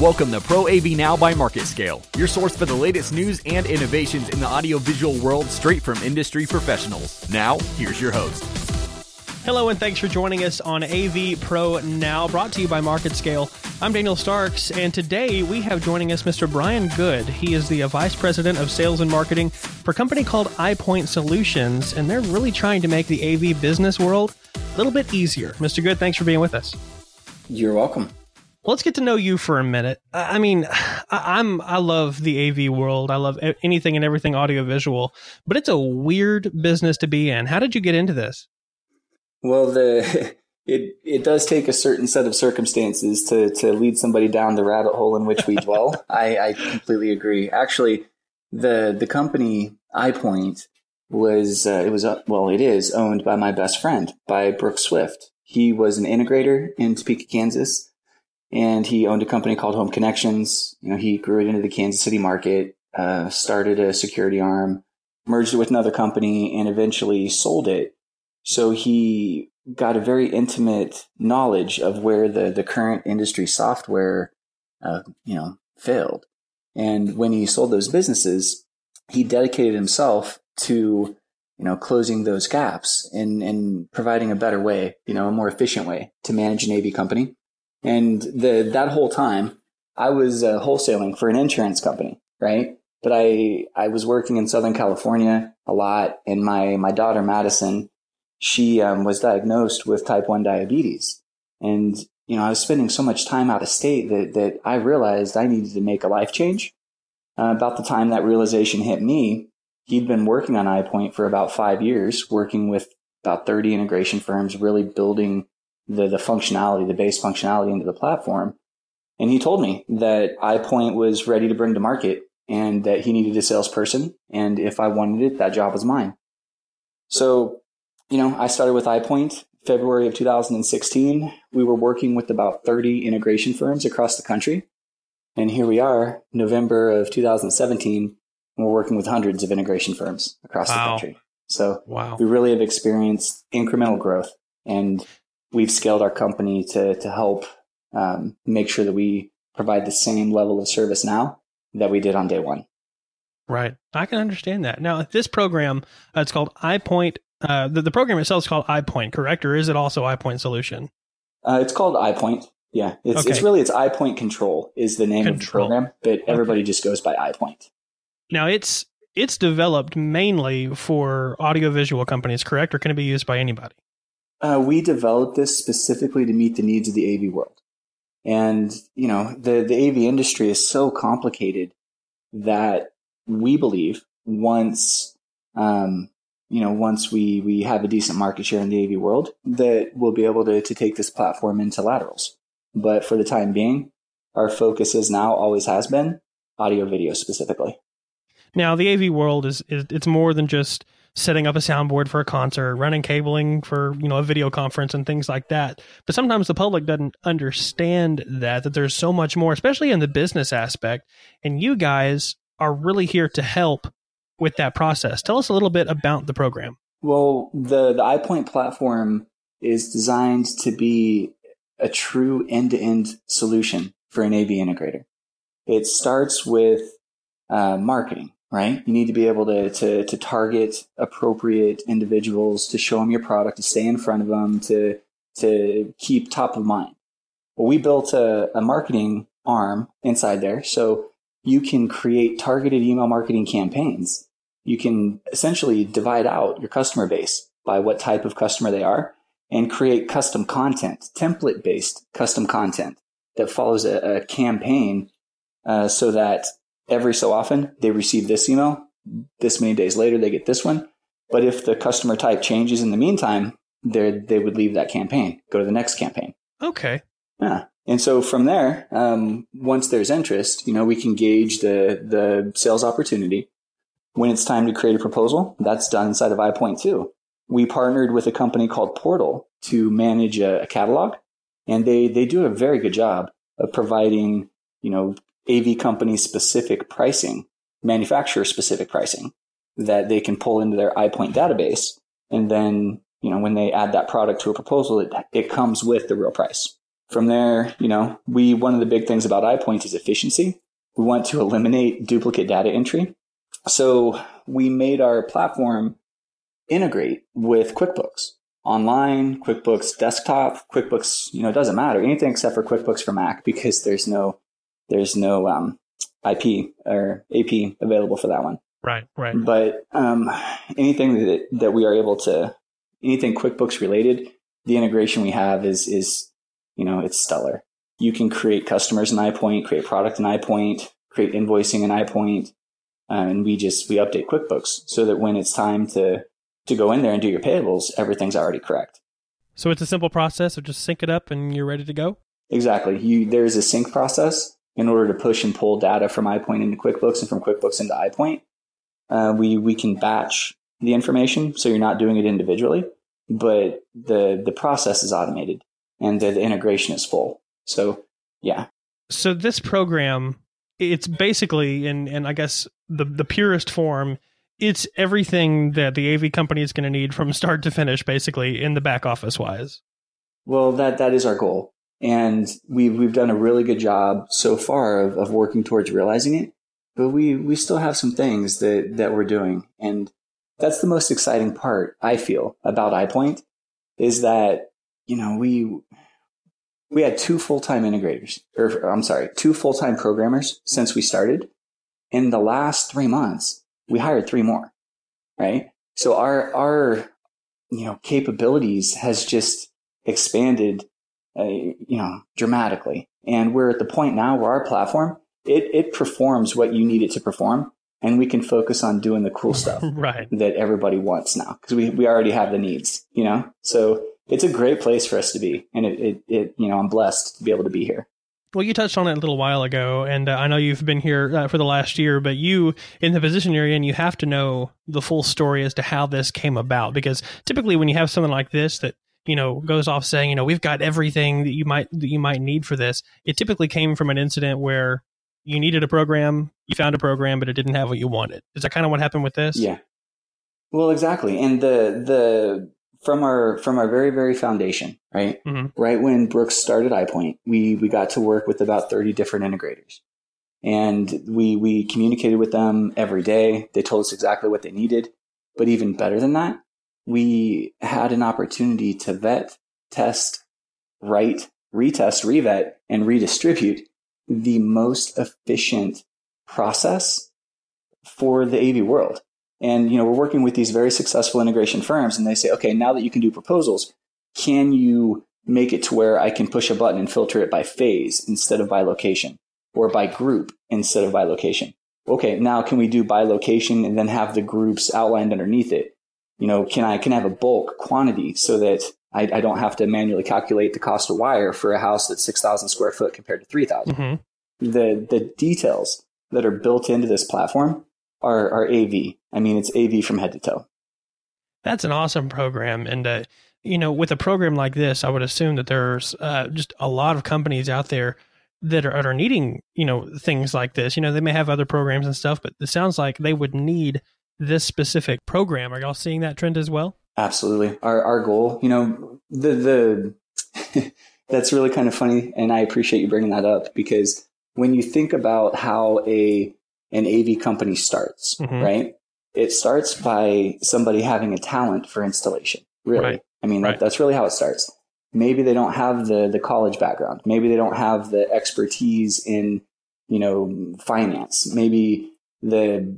Welcome to Pro AV Now by MarketScale, your source for the latest news and innovations in the audiovisual world straight from industry professionals. Now, here's your host. Hello, and thanks for joining us on AV Pro Now, brought to you by MarketScale. I'm Daniel Starks, and today we have joining us Mr. Brian Good. He is the uh, Vice President of Sales and Marketing for a company called iPoint Solutions, and they're really trying to make the AV business world a little bit easier. Mr. Good, thanks for being with us. You're welcome. Let's get to know you for a minute. I mean, I'm I love the AV world. I love anything and everything audiovisual, but it's a weird business to be in. How did you get into this? Well, the it it does take a certain set of circumstances to to lead somebody down the rabbit hole in which we dwell. I, I completely agree. Actually, the the company iPoint was uh, it was uh, well it is owned by my best friend by Brooke Swift. He was an integrator in Topeka, Kansas and he owned a company called Home Connections. You know, he grew it into the Kansas City market, uh, started a security arm, merged it with another company, and eventually sold it. So he got a very intimate knowledge of where the the current industry software, uh, you know, failed. And when he sold those businesses, he dedicated himself to you know closing those gaps and and providing a better way, you know, a more efficient way to manage an AV company and the that whole time, I was uh, wholesaling for an insurance company, right? But I I was working in Southern California a lot, and my my daughter Madison, she um, was diagnosed with type one diabetes, and you know I was spending so much time out of state that that I realized I needed to make a life change. Uh, about the time that realization hit me, he'd been working on iPoint for about five years, working with about 30 integration firms, really building the, the functionality, the base functionality into the platform. And he told me that iPoint was ready to bring to market and that he needed a salesperson. And if I wanted it, that job was mine. So, you know, I started with iPoint February of 2016. We were working with about 30 integration firms across the country. And here we are, November of 2017, and we're working with hundreds of integration firms across wow. the country. So wow. we really have experienced incremental growth. And we've scaled our company to to help um, make sure that we provide the same level of service now that we did on day one. Right, I can understand that. Now, this program uh, it's called iPoint. Uh, the, the program itself is called iPoint, correct, or is it also iPoint Solution? Uh, it's called iPoint. Yeah, it's okay. it's really it's iPoint Control is the name Control. of the program, but everybody okay. just goes by iPoint. Now it's it's developed mainly for audiovisual companies, correct, or can it be used by anybody? Uh, we developed this specifically to meet the needs of the AV world. And, you know, the, the AV industry is so complicated that we believe once, um, you know, once we, we have a decent market share in the AV world, that we'll be able to, to take this platform into laterals. But for the time being, our focus is now, always has been, audio video specifically. Now, the AV world is, is it's more than just setting up a soundboard for a concert, running cabling for, you know, a video conference and things like that. But sometimes the public doesn't understand that that there's so much more, especially in the business aspect. And you guys are really here to help with that process. Tell us a little bit about the program. Well, the the iPoint platform is designed to be a true end-to-end solution for an AV integrator. It starts with uh, marketing right? You need to be able to, to, to target appropriate individuals to show them your product, to stay in front of them, to, to keep top of mind. Well, we built a, a marketing arm inside there. So you can create targeted email marketing campaigns. You can essentially divide out your customer base by what type of customer they are and create custom content, template based custom content that follows a, a campaign uh, so that every so often they receive this email. This many days later, they get this one. But if the customer type changes in the meantime, they they would leave that campaign, go to the next campaign. Okay. Yeah. And so from there, um, once there's interest, you know, we can gauge the the sales opportunity. When it's time to create a proposal, that's done inside of iPoint too. We partnered with a company called Portal to manage a, a catalog, and they they do a very good job of providing you know AV company specific pricing, manufacturer specific pricing that they can pull into their iPoint database. And then, you know, when they add that product to a proposal, it, it comes with the real price from there, you know, we one of the big things about iPoint is efficiency. We want to eliminate duplicate data entry. So we made our platform integrate with QuickBooks online, QuickBooks desktop, QuickBooks, you know, it doesn't matter. Anything except for QuickBooks for Mac because there's no there's no um, IP or AP available for that one. Right, right. But um, anything that that we are able to anything QuickBooks related, the integration we have is is you know, it's stellar. You can create customers in iPoint, create product in iPoint, create invoicing in iPoint, uh, and we just we update QuickBooks so that when it's time to to go in there and do your payables, everything's already correct. So it's a simple process of just sync it up and you're ready to go. Exactly. You there's a sync process in order to push and pull data from iPoint into QuickBooks and from QuickBooks into iPoint. Uh, we we can batch the information, so you're not doing it individually, but the the process is automated and the, the integration is full. So yeah. So this program, it's basically in and I guess the the purest form it's everything that the AV company is going to need from start to finish, basically in the back office wise. Well, that that is our goal, and we've we've done a really good job so far of, of working towards realizing it. But we we still have some things that that we're doing, and that's the most exciting part I feel about iPoint is that you know we we had two full time integrators, or I'm sorry, two full time programmers since we started. In the last three months, we hired three more, right? So our, our, you know, capabilities has just expanded, uh, you know, dramatically. And we're at the point now where our platform, it, it performs what you need it to perform. And we can focus on doing the cool stuff right. that everybody wants now because we, we already have the needs, you know? So it's a great place for us to be. And it, it, it, you know, I'm blessed to be able to be here. Well, you touched on it a little while ago, and uh, I know you've been here uh, for the last year, but you, in the position you're in, you have to know the full story as to how this came about. Because typically, when you have something like this that you know goes off saying, you know, we've got everything that you might that you might need for this, it typically came from an incident where you needed a program, you found a program, but it didn't have what you wanted. Is that kind of what happened with this? Yeah. Well, exactly, and the the from our from our very very foundation, right? Mm-hmm. Right when Brooks started iPoint, we we got to work with about thirty different integrators, and we we communicated with them every day. They told us exactly what they needed, but even better than that, we had an opportunity to vet, test, write, retest, revet, and redistribute the most efficient process for the AV world. And, you know, we're working with these very successful integration firms and they say, okay, now that you can do proposals, can you make it to where I can push a button and filter it by phase instead of by location or by group instead of by location? Okay, now can we do by location and then have the groups outlined underneath it? You know, can I, can I have a bulk quantity so that I, I don't have to manually calculate the cost of wire for a house that's 6,000 square foot compared to 3,000? Mm-hmm. The, the details that are built into this platform are, are AV. I mean, it's AV from head to toe. That's an awesome program. And, uh, you know, with a program like this, I would assume that there's uh, just a lot of companies out there that are, are needing, you know, things like this. You know, they may have other programs and stuff, but it sounds like they would need this specific program. Are y'all seeing that trend as well? Absolutely. Our our goal, you know, the the that's really kind of funny, and I appreciate you bringing that up because when you think about how a an AV company starts, mm-hmm. right? It starts by somebody having a talent for installation. Really. Right. I mean, right. that, that's really how it starts. Maybe they don't have the, the college background. Maybe they don't have the expertise in, you know, finance. Maybe the,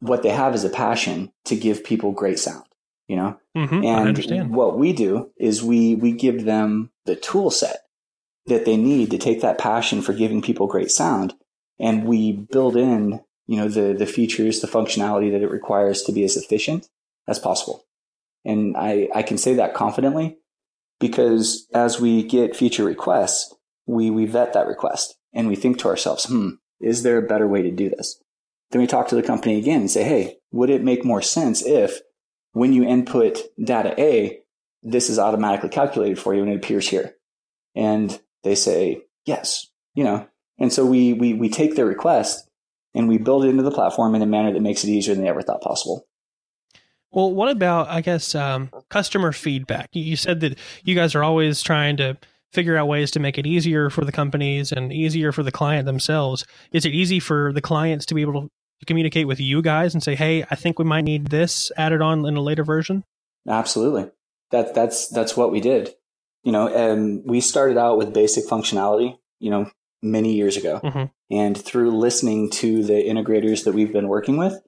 what they have is a passion to give people great sound, you know? Mm-hmm. And what we do is we, we give them the tool set that they need to take that passion for giving people great sound and we build in you know, the, the features, the functionality that it requires to be as efficient as possible. And I, I can say that confidently because as we get feature requests, we, we vet that request and we think to ourselves, hmm, is there a better way to do this? Then we talk to the company again and say, hey, would it make more sense if when you input data A, this is automatically calculated for you and it appears here? And they say, yes, you know, and so we, we, we take their request and we build it into the platform in a manner that makes it easier than they ever thought possible. Well, what about, I guess, um, customer feedback? You said that you guys are always trying to figure out ways to make it easier for the companies and easier for the client themselves. Is it easy for the clients to be able to communicate with you guys and say, "Hey, I think we might need this added on in a later version"? Absolutely. That that's that's what we did. You know, and we started out with basic functionality. You know, many years ago, mm-hmm. and through listening to the integrators that we've been working with,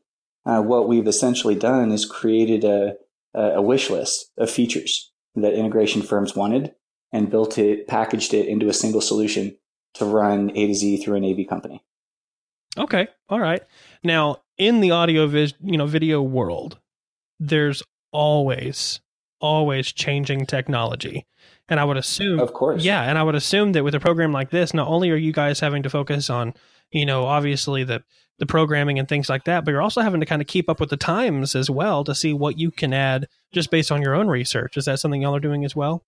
uh, what we've essentially done is created a a wish list of features that integration firms wanted and built it, packaged it into a single solution to run A to Z through an AV company. Okay. All right. Now, in the audio vis- you know, video world, there's always always changing technology. And I would assume Of course. Yeah, and I would assume that with a program like this, not only are you guys having to focus on, you know, obviously the the programming and things like that, but you're also having to kind of keep up with the times as well to see what you can add just based on your own research. Is that something y'all are doing as well?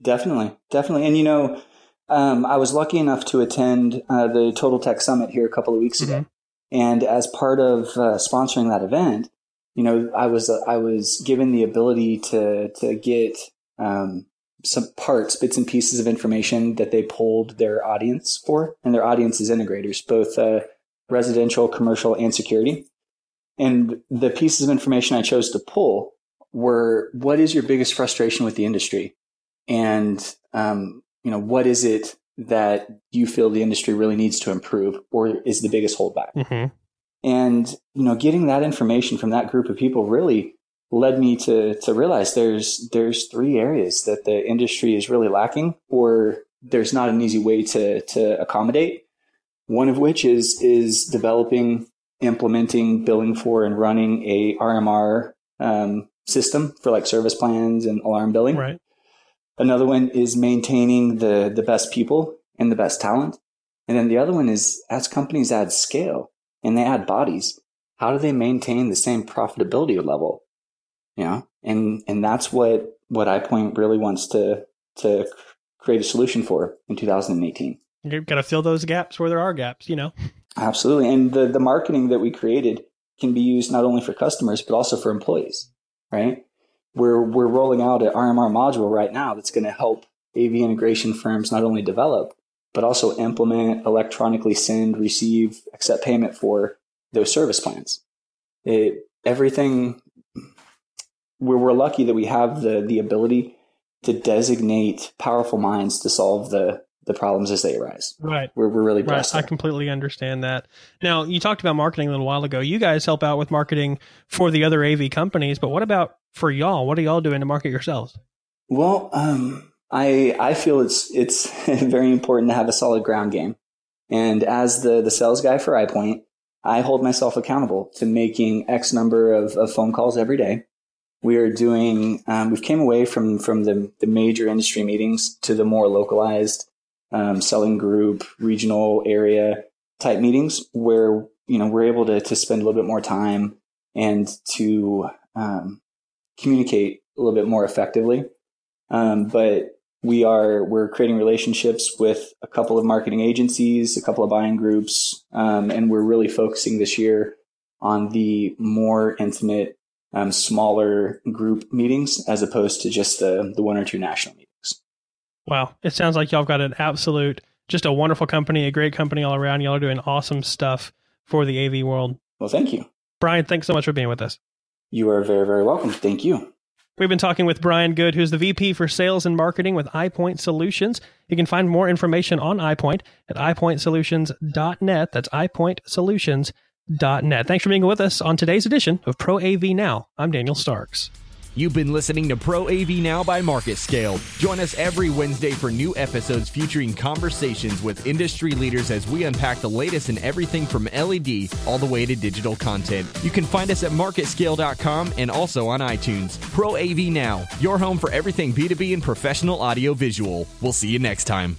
Definitely, definitely. And you know, um, I was lucky enough to attend uh, the Total Tech Summit here a couple of weeks ago, Mhm. and as part of uh, sponsoring that event, you know, I was uh, I was given the ability to to get um, some parts, bits and pieces of information that they pulled their audience for, and their audience is integrators, both uh, residential, commercial, and security. And the pieces of information I chose to pull were what is your biggest frustration with the industry? and um, you know what is it that you feel the industry really needs to improve or is the biggest holdback Mm-hmm. and you know getting that information from that group of people really led me to to realize there's there's three areas that the industry is really lacking or there's not an easy way to to accommodate one of which is is developing implementing billing for and running a rmr um, system for like service plans and alarm billing Right. Another one is maintaining the the best people and the best talent. And then the other one is as companies add scale and they add bodies, how do they maintain the same profitability level? You know, and and that's what what iPoint really wants to to create a solution for in 2018. You've got to fill those gaps where there are gaps, you know? Absolutely. And the, the marketing that we created can be used not only for customers, but also for employees, right? We're, we're rolling out an RMR module right now that's going to help AV integration firms not only develop, but also implement, electronically send, receive, accept payment for those service plans. It, everything, we're, we're lucky that we have the, the ability to designate powerful minds to solve the, the problems as they arise. Right. We're, we're really Right. blessed. I completely understand that. Now, you talked about marketing a little while ago. You guys help out with marketing for the other AV companies, but what about for y'all? What are y'all doing to market yourselves? Well, um, I I feel it's it's very important to have a solid ground game, and as the the sales guy for iPoint, I hold myself accountable to making X number of, of phone calls every day. We are doing um, we've came away from from the the major industry meetings to the more localized um, selling group, regional area type meetings where you know we're able to to spend a little bit more time and to um, communicate a little bit more effectively. Um, but we are we're creating relationships with a couple of marketing agencies, a couple of buying groups, um, and we're really focusing this year on the more intimate, um, smaller group meetings as opposed to just the the one or two national meetings. Wow. It sounds like y'all have got an absolute, just a wonderful company, a great company all around. Y'all are doing awesome stuff for the AV world. Well, thank you. Brian, thanks so much for being with us. You are very very welcome. Thank you. We've been talking with Brian Good, who's the VP for Sales and Marketing with iPoint Solutions. You can find more information on iPoint at iPointSolutions.net. That's iPointSolutions.net. Thanks for being with us on today's edition of Pro AV Now. I'm Daniel Starks. You've been listening to Pro AV Now by Market Scale. Join us every Wednesday for new episodes featuring conversations with industry leaders as we unpack the latest in everything from LED all the way to digital content. You can find us at marketscale.com and also on iTunes. Pro AV Now, your home for everything B2B and professional audio visual. We'll see you next time.